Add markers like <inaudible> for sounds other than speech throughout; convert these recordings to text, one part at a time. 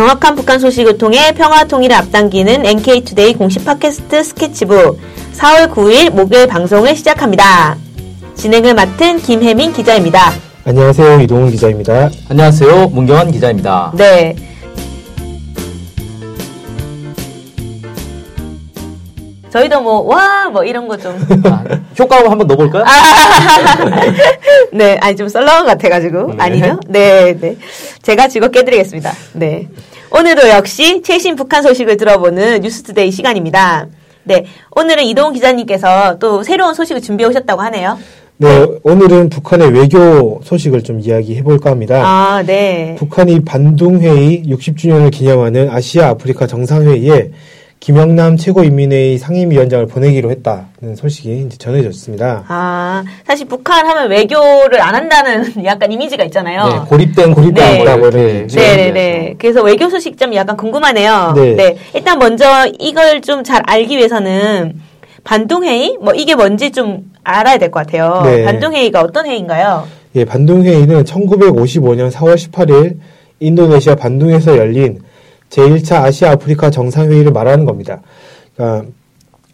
정확한 북한 소식을 통해 평화 통일을 앞당기는 NK투데이 공식 팟캐스트 스케치북 4월 9일 목요일 방송을 시작합니다. 진행을 맡은 김혜민 기자입니다. 안녕하세요. 이동훈 기자입니다. 안녕하세요. 문경환 기자입니다. 네. 저희도 뭐, 와, 뭐 이런 거 좀. 아, 효과음 한번 넣어볼까요? 아, <laughs> 네, 아니 좀 썰렁한 것 같아가지고. 네. 아니죠? 네, 네. 제가 즐겁게 해드리겠습니다. 네. 오늘도 역시 최신 북한 소식을 들어보는 뉴스투데이 시간입니다. 네. 오늘은 이동훈 기자님께서 또 새로운 소식을 준비해 오셨다고 하네요. 네, 오늘은 북한의 외교 소식을 좀 이야기해 볼까 합니다. 아, 네. 북한이 반둥회의 60주년을 기념하는 아시아 아프리카 정상회의에 김영남 최고인민회의 상임위원장을 보내기로 했다는 소식이 이제 전해졌습니다. 아, 사실 북한 하면 외교를 안 한다는 <laughs> 약간 이미지가 있잖아요. 네, 고립된 고립된 네. 뭐 거라고 이렇게 이렇게 네네 네. 그래서 외교 소식점이 약간 궁금하네요. 네. 네. 일단 먼저 이걸 좀 잘 알기 위해서는 반동회의? 뭐 이게 뭔지 좀 알아야 될 것 같아요. 네. 반동회의가 어떤 회의인가요? 예, 반둥회의는 1955년 4월 18일 인도네시아 반둥에서 열린 제1차 아시아 아프리카 정상회의를 말하는 겁니다. 그러니까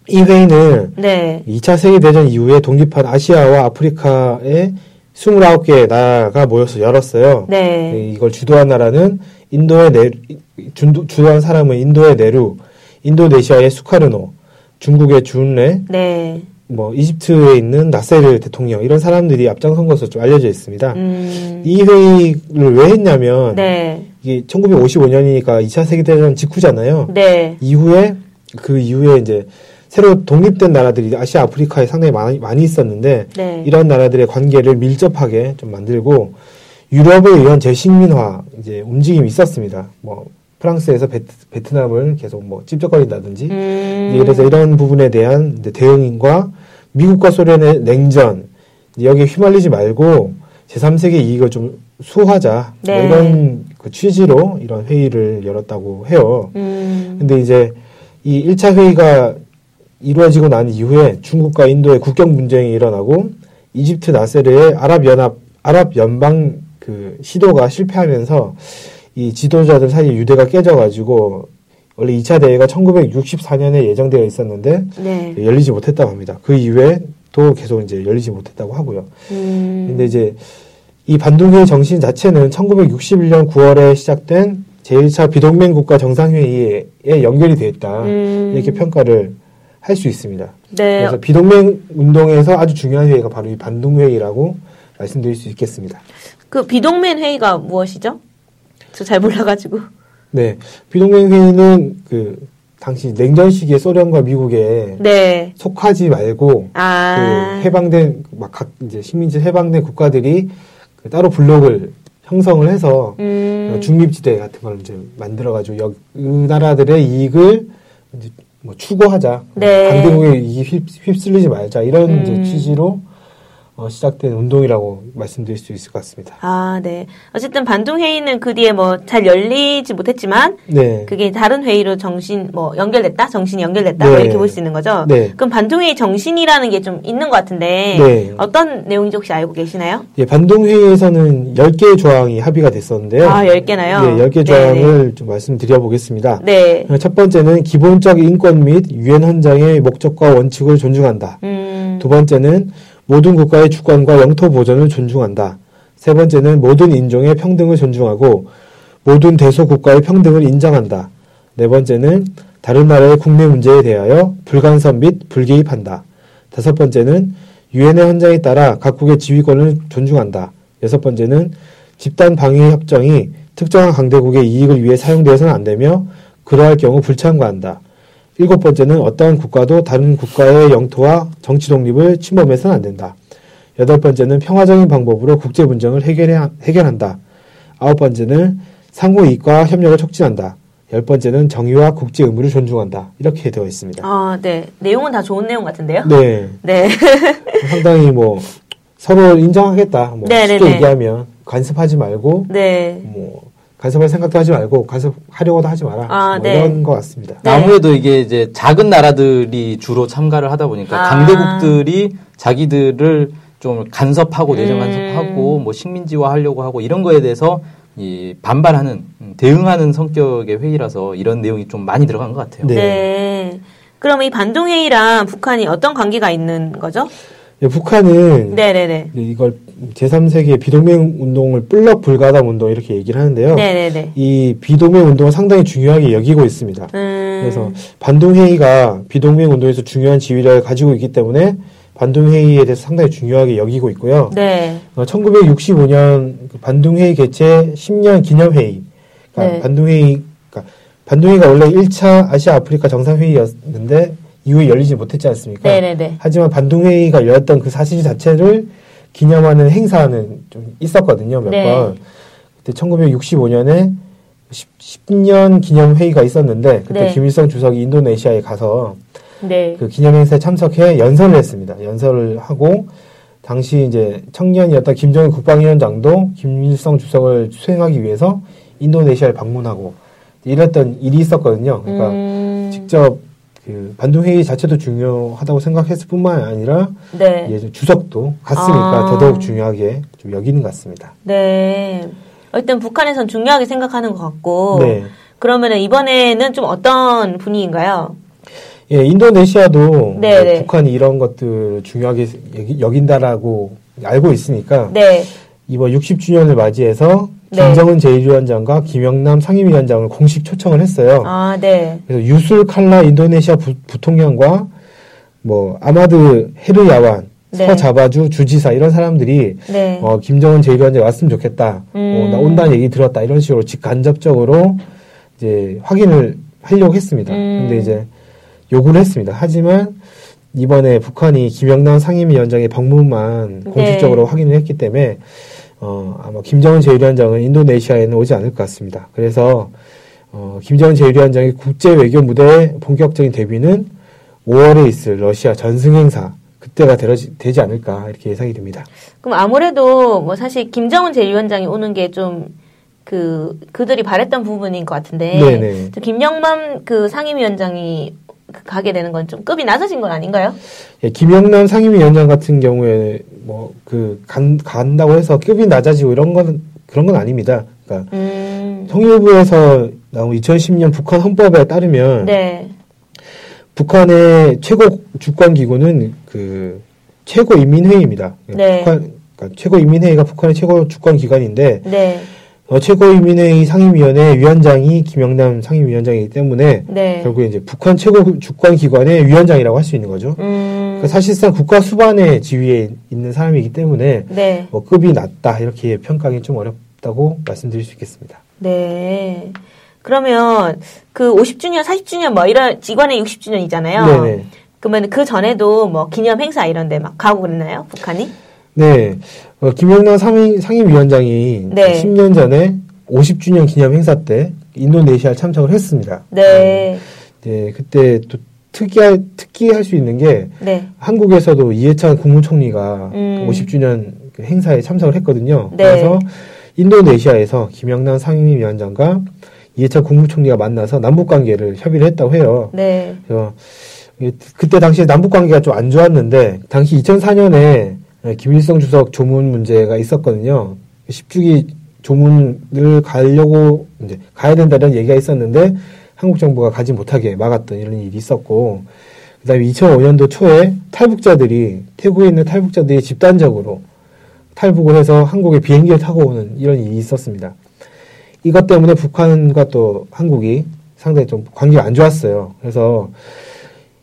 이 회의는 네. 2차 세계대전 이후에 독립한 아시아와 아프리카의 29개의 나라가 모여서 열었어요. 네. 네, 이걸 주도한 나라는 인도의 네, 주, 주도한 사람은 인도의 네루, 인도네시아의 수카르노, 중국의 준레, 네. 뭐 이집트에 있는 나세르 대통령 이런 사람들이 앞장선 것으로 좀 알려져 있습니다. 음. 이 회의를 왜 했냐면 네. 이게 1955년이니까 2차 세계대전 직후잖아요. 네. 이후에 그 이후에 이제 새로 독립된 나라들이 아시아 아프리카에 상당히 많이, 많이 있었는데 네. 이런 나라들의 관계를 밀접하게 좀 만들고 유럽에 의한 재식민화 이제 움직임이 있었습니다. 뭐 프랑스에서 베트, 남을 계속 뭐 찝쩍거린다든지 음. 이제 그래서 이런 부분에 대한 대응과 미국과 소련의 냉전 여기에 휘말리지 말고 제3세계 이익을 좀 수호하자 뭐 네. 이런 그 취지로 이런 회의를 열었다고 해요. 음. 근데 이제 이 1차 회의가 이루어지고 난 이후에 중국과 인도의 국경 분쟁이 일어나고 이집트 나세르의 아랍 연합 아랍 연방 그 시도가 실패하면서 이 지도자들 사이에 유대가 깨져가지고 원래 2차 대회가 1964년에 예정되어 있었는데 네. 열리지 못했다고 합니다. 그 이후에 또 계속 이제 열리지 못했다고 하고요. 음. 근데 이제 이 반동회의 정신 자체는 1961년 9월에 시작된 제1차 비동맹 국가 정상회의에 연결이 되어 있다. 음. 이렇게 평가를 할 수 있습니다. 네. 그래서 비동맹 운동에서 아주 중요한 회의가 바로 이 반동회의라고 말씀드릴 수 있겠습니다. 그 비동맹 회의가 무엇이죠? 저 잘 몰라가지고. 네. 비동맹 회의는 그 당시 냉전 시기에 소련과 미국에 네. 속하지 말고 아. 그 해방된 막 각 이제 식민지 해방된 국가들이 그 따로 블록을 형성을 해서 음. 중립지대 같은 걸 이제 만들어가지고 여, 그 나라들의 이익을 이제 뭐 추구하자, 네. 강대국의 이익 휩, 휩쓸리지 말자 이런 음. 이제 취지로 어, 시작된 운동이라고 말씀드릴 수 있을 것 같습니다. 아, 네. 어쨌든 반동 회의는 그 뒤에 뭐 잘 열리지 못했지만 네, 그게 다른 회의로 정신 뭐 연결됐다, 정신이 연결됐다 뭐 네. 이렇게 볼 수 있는 거죠. 네. 그럼 반동 회의 정신이라는 게 좀 있는 것 같은데 네. 어떤 내용인지 혹시 알고 계시나요? 예, 반동 회의에서는 10개의 조항이 합의가 됐었는데요. 아, 10개나요? 예, 10개 조항을 좀 말씀드려 보겠습니다. 네. 첫 번째는 기본적 인권 및 유엔 헌장의 목적과 원칙을 존중한다. 음. 두 번째는 모든 국가의 주권과 영토 보전을 존중한다. 세 번째는 모든 인종의 평등을 존중하고 모든 대소 국가의 평등을 인정한다. 네 번째는 다른 나라의 국내 문제에 대하여 불간섭 및 불개입한다. 다섯 번째는 유엔의 헌장에 따라 각국의 지휘권을 존중한다. 여섯 번째는 집단 방위 협정이 특정한 강대국의 이익을 위해 사용되어서는 안 되며 그러할 경우 불참가한다. 일곱 번째는 어떠한 국가도 다른 국가의 영토와 정치 독립을 침범해서는 안 된다. 여덟 번째는 평화적인 방법으로 국제 분쟁을 해결해, 해결한다. 아홉 번째는 상호 이익과 협력을 촉진한다. 열 번째는 정의와 국제 의무를 존중한다. 이렇게 되어 있습니다. 아, 네. 내용은 다 좋은 내용 같은데요? 네. <laughs> 네. 상당히 뭐 서로 인정하겠다. 뭐 네네네. 쉽게 얘기하면 간섭하지 말고 네. 뭐 간섭할 생각도 하지 말고 간섭하려고도 하지 마라. 아, 뭐 네. 이런 것 같습니다. 네. 아무래도 이게 이제 작은 나라들이 주로 참가를 하다 보니까 아. 강대국들이 자기들을 좀 간섭하고 내정 음. 간섭하고 뭐 식민지화 하려고 하고 이런 거에 대해서 이 반발하는 음, 대응하는 성격의 회의라서 이런 내용이 좀 많이 들어간 것 같아요. 네. 네. 그럼 이 반동 회의랑 북한이 어떤 관계가 있는 거죠? 예, 북한은 네네네. 이걸 제3세계 비동맹 운동을 블럭 불가담 운동 이렇게 얘기를 하는데요. 네네네. 이 비동맹 운동을 상당히 중요하게 여기고 있습니다. 음. 그래서 반동회의가 비동맹 운동에서 중요한 지위를 가지고 있기 때문에 반동회의에 대해서 상당히 중요하게 여기고 있고요. 네. 어, 1965년 그 반동회의 개최 10년 기념회의. 그러니까 네. 반동회의, 그러니까 반동회의가 원래 1차 아시아 아프리카 정상회의였는데 이후에 열리지 못했지 않습니까? 네네네. 하지만 반동회의가 열렸던 그 사실 자체를 기념하는 행사는 좀 있었거든요, 몇 네. 번. 그때 1965년에 10, 년 기념 회의가 있었는데 그때 네. 김일성 주석이 인도네시아에 가서 네. 그 기념 행사에 참석해 연설을 했습니다. 연설을 하고 당시 이제 청년이었던 김정일 국방위원장도 김일성 주석을 수행하기 위해서 인도네시아를 방문하고 이랬던 일이 있었거든요. 그러니까 음. 직접 그 반동회의 자체도 중요하다고 생각했을 뿐만 아니라 네. 이제 주석도 갔으니까 아. 더더욱 중요하게 좀 여기는 것 같습니다. 네. 일단 북한에선 중요하게 생각하는 것 같고. 네. 그러면은 이번에는 좀 어떤 분위기인가요? 예, 인도네시아도 네, 뭐 네. 북한이 이런 것들 중요하게 여긴다라고 알고 있으니까 네. 이번 60주년을 맞이해서 네. 김정은 제1위원장과 김영남 상임위원장을 공식 초청을 했어요. 아, 네. 그래서 유술 칼라 인도네시아 부, 부통령과 뭐 아마드 헤르야완, 네. 서자바주 주지사 이런 사람들이 네. 어, 김정은 제1위원장이 왔으면 좋겠다. 음. 어, 나 온다는 얘기 들었다. 이런 식으로 직간접적으로 이제 확인을 하려고 했습니다. 음. 근데 이제 요구를 했습니다. 하지만 이번에 북한이 김영남 상임위원장의 방문만 네. 공식적으로 확인을 했기 때문에 어, 아마 김정은 제1위원장은 인도네시아에는 오지 않을 것 같습니다. 그래서 어, 김정은 제1위원장의 국제 외교 무대의 본격적인 데뷔는 5월에 있을 러시아 전승 행사 그때가 되지, 되지 않을까 이렇게 예상이 됩니다. 그럼 아무래도 뭐 사실 김정은 제1위원장이 오는 게좀 그, 그들이 바랬던 부분인 것 같은데. 네네. 저 김영만 그 상임위원장이 그 가게 되는 건 좀 급이 낮아진 건 아닌가요? 예, 김영남 상임위원장 같은 경우에 뭐 그 간다고 해서 급이 낮아지고 이런 건 그런 건 아닙니다. 그러니까 음. 통일부에서 나온 2010년 북한 헌법에 따르면 네. 북한의 최고 주권 기구는 그 최고 인민회의입니다. 네. 북한 그러니까 최고 인민회의가 북한의 최고 주권 기관인데 네. 어, 최고인민회의 상임위원회 위원장이 김영남 상임위원장이기 때문에 네. 결국에 이제 북한 최고 주권 기관의 위원장이라고 할 수 있는 거죠. 음. 그러니까 사실상 국가 수반의 지위에 있는 사람이기 때문에 네. 뭐 급이 낮다 이렇게 평가하기 좀 어렵다고 말씀드릴 수 있겠습니다. 네. 그러면 그 50주년, 40주년 뭐 이런 직원의 60주년이잖아요. 네네. 그러면 그 전에도 뭐 기념 행사 이런 데 막 가고 그랬나요? 북한이? 네, 어, 김영남 상임, 상임위원장이 네. 10년 전에 50주년 기념 행사 때 인도네시아 참석을 했습니다. 네. 네, 그때 또 특이할 특이할 수 있는 게 네. 한국에서도 이해찬 국무총리가 음. 50주년 그 행사에 참석을 했거든요. 네. 그래서 인도네시아에서 김영남 상임위원장과 이해찬 국무총리가 만나서 남북 관계를 협의를 했다고 해요. 네. 그래서 그때 당시에 남북 관계가 좀 안 좋았는데 당시 2004년에 김일성 주석 조문 문제가 있었거든요. 10주기 조문을 가려고 이제 가야 된다는 얘기가 있었는데 한국 정부가 가지 못하게 막았던 이런 일이 있었고 그다음에 2005년도 초에 탈북자들이 태국에 있는 탈북자들이 집단적으로 탈북을 해서 한국에 비행기를 타고 오는 이런 일이 있었습니다. 이것 때문에 북한과 또 한국이 상당히 좀 관계가 안 좋았어요. 그래서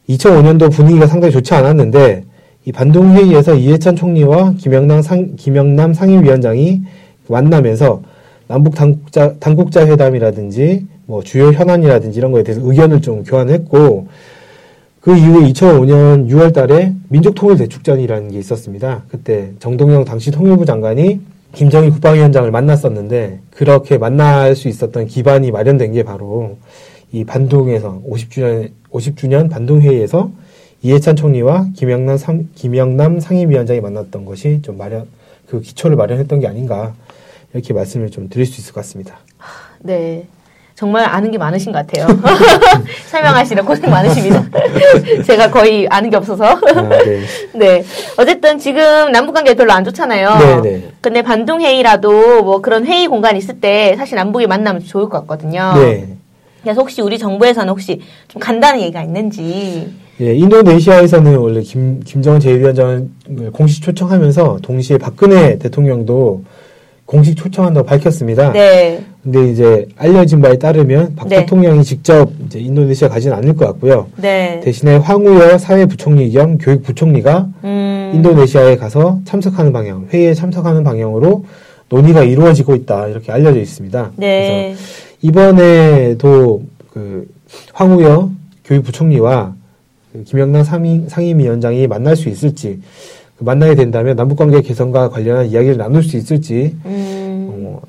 2005년도 분위기가 상당히 좋지 않았는데 이 반동회의에서 이해찬 총리와 김영남 상, 김영남 상임위원장이 만나면서 남북 당국자, 당국자 회담이라든지 뭐 주요 현안이라든지 이런 거에 대해서 의견을 좀 교환했고 그 이후에 2005년 6월 달에 민족통일대축전이라는 게 있었습니다. 그때 정동영 당시 통일부 장관이 김정일 국방위원장을 만났었는데 그렇게 만날 수 있었던 기반이 마련된 게 바로 이 반동에서 50주년 50주년 반동회의에서 이해찬 총리와 김영남 상, 김영남 상임위원장이 만났던 것이 좀 마련 그 기초를 마련했던 게 아닌가 이렇게 말씀을 좀 드릴 수 있을 것 같습니다. 네. 정말 아는 게 많으신 것 같아요. <laughs> 설명하시려 고생 많으십니다. <laughs> 제가 거의 아는 게 없어서. 아, 네. <laughs> 네. 어쨌든 지금 남북 관계 별로 안 좋잖아요. 네, 네. 근데 반둥회의라도 뭐 그런 회의 공간 있을 때 사실 남북이 만나면 좋을 것 같거든요. 네. 그래서 혹시 우리 정부에서는 혹시 좀 간단한 얘기가 있는지. 예, 인도네시아에서는 원래 김, 김정은 제1위원장을 공식 초청하면서 동시에 박근혜 대통령도 공식 초청한다고 밝혔습니다. 네. 근데 이제 알려진 바에 따르면 박 네. 대통령이 직접 이제 인도네시아 가지는 않을 것 같고요. 네. 대신에 황우여 사회부총리 겸 교육부총리가 음. 인도네시아에 가서 참석하는 방향, 회의에 참석하는 방향으로 논의가 이루어지고 있다 이렇게 알려져 있습니다. 그래서 네. 이번에도 그 황우여 교육부총리와 그 김영남 상임, 상임위원장이 만날 수 있을지 그 만나게 된다면 남북관계 개선과 관련한 이야기를 나눌 수 있을지 음. 어,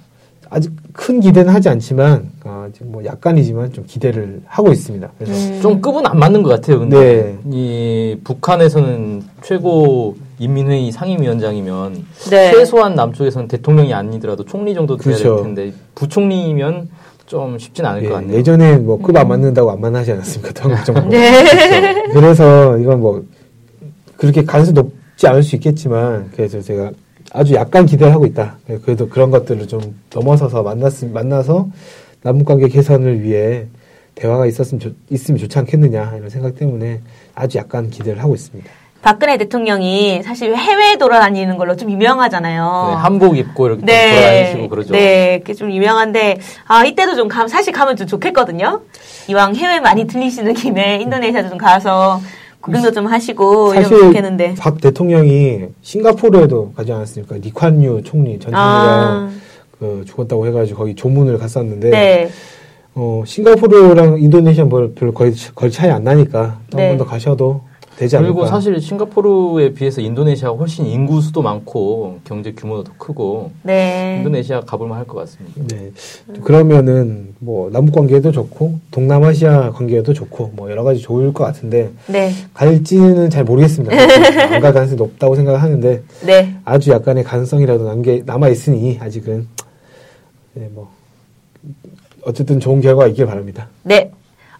아직 큰 기대는 하지 않지만 어, 지금 뭐 약간이지만 좀 기대를 하고 있습니다. 그래서 음. 좀 급은 안 맞는 것 같아요. 근데 네. 이 북한에서는 최고 인민회의 상임위원장이면 네. 최소한 남쪽에서는 대통령이 아니더라도 총리 정도 돼야 그렇죠. 될 텐데 부총리면 좀 쉽진 않을 것 예, 같네요. 예전에 뭐 급 안 맞는다고 안 만나지 않았습니까? 당국 정부. 네. 그래서 이건 뭐 그렇게 가능성이 높지 않을 수 있겠지만 그래서 제가 아주 약간 기대를 하고 있다. 예, 그래도 그런 것들을 좀 넘어서서 만났 만나서 남북관계 개선을 위해 대화가 있었으면 좋, 있으면 좋지 않겠느냐 이런 생각 때문에 아주 약간 기대를 하고 있습니다. 박근혜 대통령이 사실 해외에 돌아다니는 걸로 좀 유명하잖아요. 네, 한복 입고 이렇게 네. 돌아다니시고 그러죠. 네, 그게 좀 유명한데, 아, 이때도 좀 가, 사실 가면 좀 좋겠거든요. 이왕 해외 많이 들리시는 김에 인도네시아도 좀 가서 구경도 좀 하시고, 이러면 좋겠는데. 박 대통령이 싱가포르에도 가지 않았습니까? 리콴유 총리 전 총리가 아, 그 죽었다고 해가지고 거기 조문을 갔었는데 네. 어, 싱가포르랑 인도네시아 뭐 별로 거의 거의 차이 안 나니까 또 네. 한번더 가셔도 되지 않을까. 그리고 사실 싱가포르에 비해서 인도네시아가 훨씬 인구 수도 많고 경제 규모도 더 크고 네. 인도네시아 가볼만 할 것 같습니다. 네. 그러면은 뭐 남북 관계도 좋고 동남아시아 관계도 좋고 뭐 여러 가지 좋을 것 같은데 네. 갈지는 잘 모르겠습니다. 안 갈 가능성이 높다고 생각하는데 네. 아주 약간의 가능성이라도 남게 남아 있으니 아직은 네, 뭐 어쨌든 좋은 결과 있길 바랍니다. 네.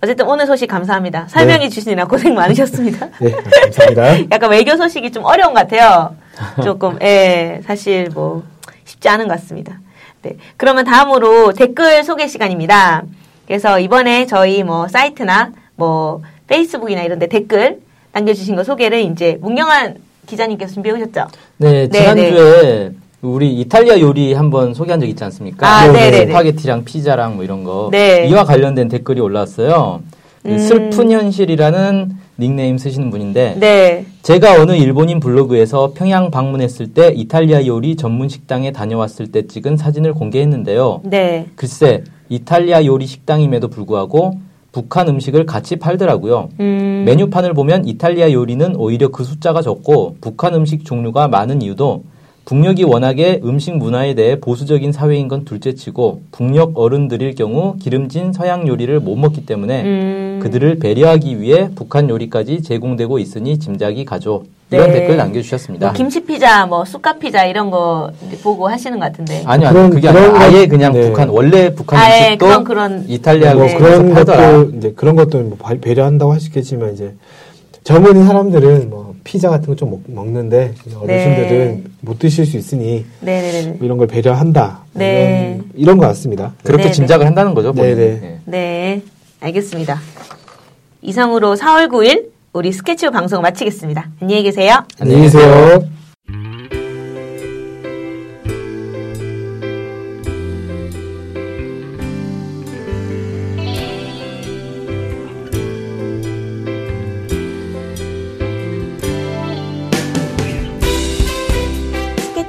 어쨌든 오늘 소식 감사합니다. 설명해 주시느라 고생 많으셨습니다. <laughs> 네, 감사합니다. <laughs> 약간 외교 소식이 좀 어려운 것 같아요. 조금, 예, 사실 뭐, 쉽지 않은 것 같습니다. 네. 그러면 다음으로 댓글 소개 시간입니다. 그래서 이번에 저희 뭐, 사이트나 뭐, 페이스북이나 이런 데 댓글 남겨주신 거 소개를 이제 문경환 기자님께서 준비해 오셨죠? 네, 네, 지난주에 우리 이탈리아 요리 한번 소개한 적 있지 않습니까? 아, 네, 네네네. 스파게티랑 피자랑 뭐 이런 거. 네. 이와 관련된 댓글이 올라왔어요. 그 음. 슬픈 현실이라는 닉네임 쓰시는 분인데 네. 제가 어느 일본인 블로그에서 평양 방문했을 때 이탈리아 요리 전문 식당에 다녀왔을 때 찍은 사진을 공개했는데요. 네. 글쎄 이탈리아 요리 식당임에도 불구하고 북한 음식을 같이 팔더라고요. 음. 메뉴판을 보면 이탈리아 요리는 오히려 그 숫자가 적고 북한 음식 종류가 많은 이유도 북녘이 워낙에 음식 문화에 대해 보수적인 사회인 건 둘째치고 북녘 어른들일 경우 기름진 서양 요리를 못 먹기 때문에 음. 그들을 배려하기 위해 북한 요리까지 제공되고 있으니 짐작이 가죠. 이런 네. 댓글 남겨주셨습니다. 뭐 김치 피자, 뭐 쑥갓 피자 이런 거 보고 하시는 것 같은데. 아니요, 아니 그게 그런 아니라 아예 것- 그냥 네. 북한 원래 북한 아예 음식도 그런 그런 이탈리아 뭐 네. 그런. 것도 이제 그런 것도 뭐 바- 배려한다고 하시겠지만 이제 젊은 사람들은 뭐 피자 같은 거 좀 먹는데 어르신들은 네. 못 드실 수 있으니 네네네. 뭐 이런 걸 배려한다 뭐 네. 이런 이런 것 같습니다. 그렇게. 짐작을 한다는 거죠. 네네. 네. 네, 알겠습니다. 이상으로 4월 9일 우리 스케치북 방송 마치겠습니다. 안녕히 계세요. 안녕히 계세요.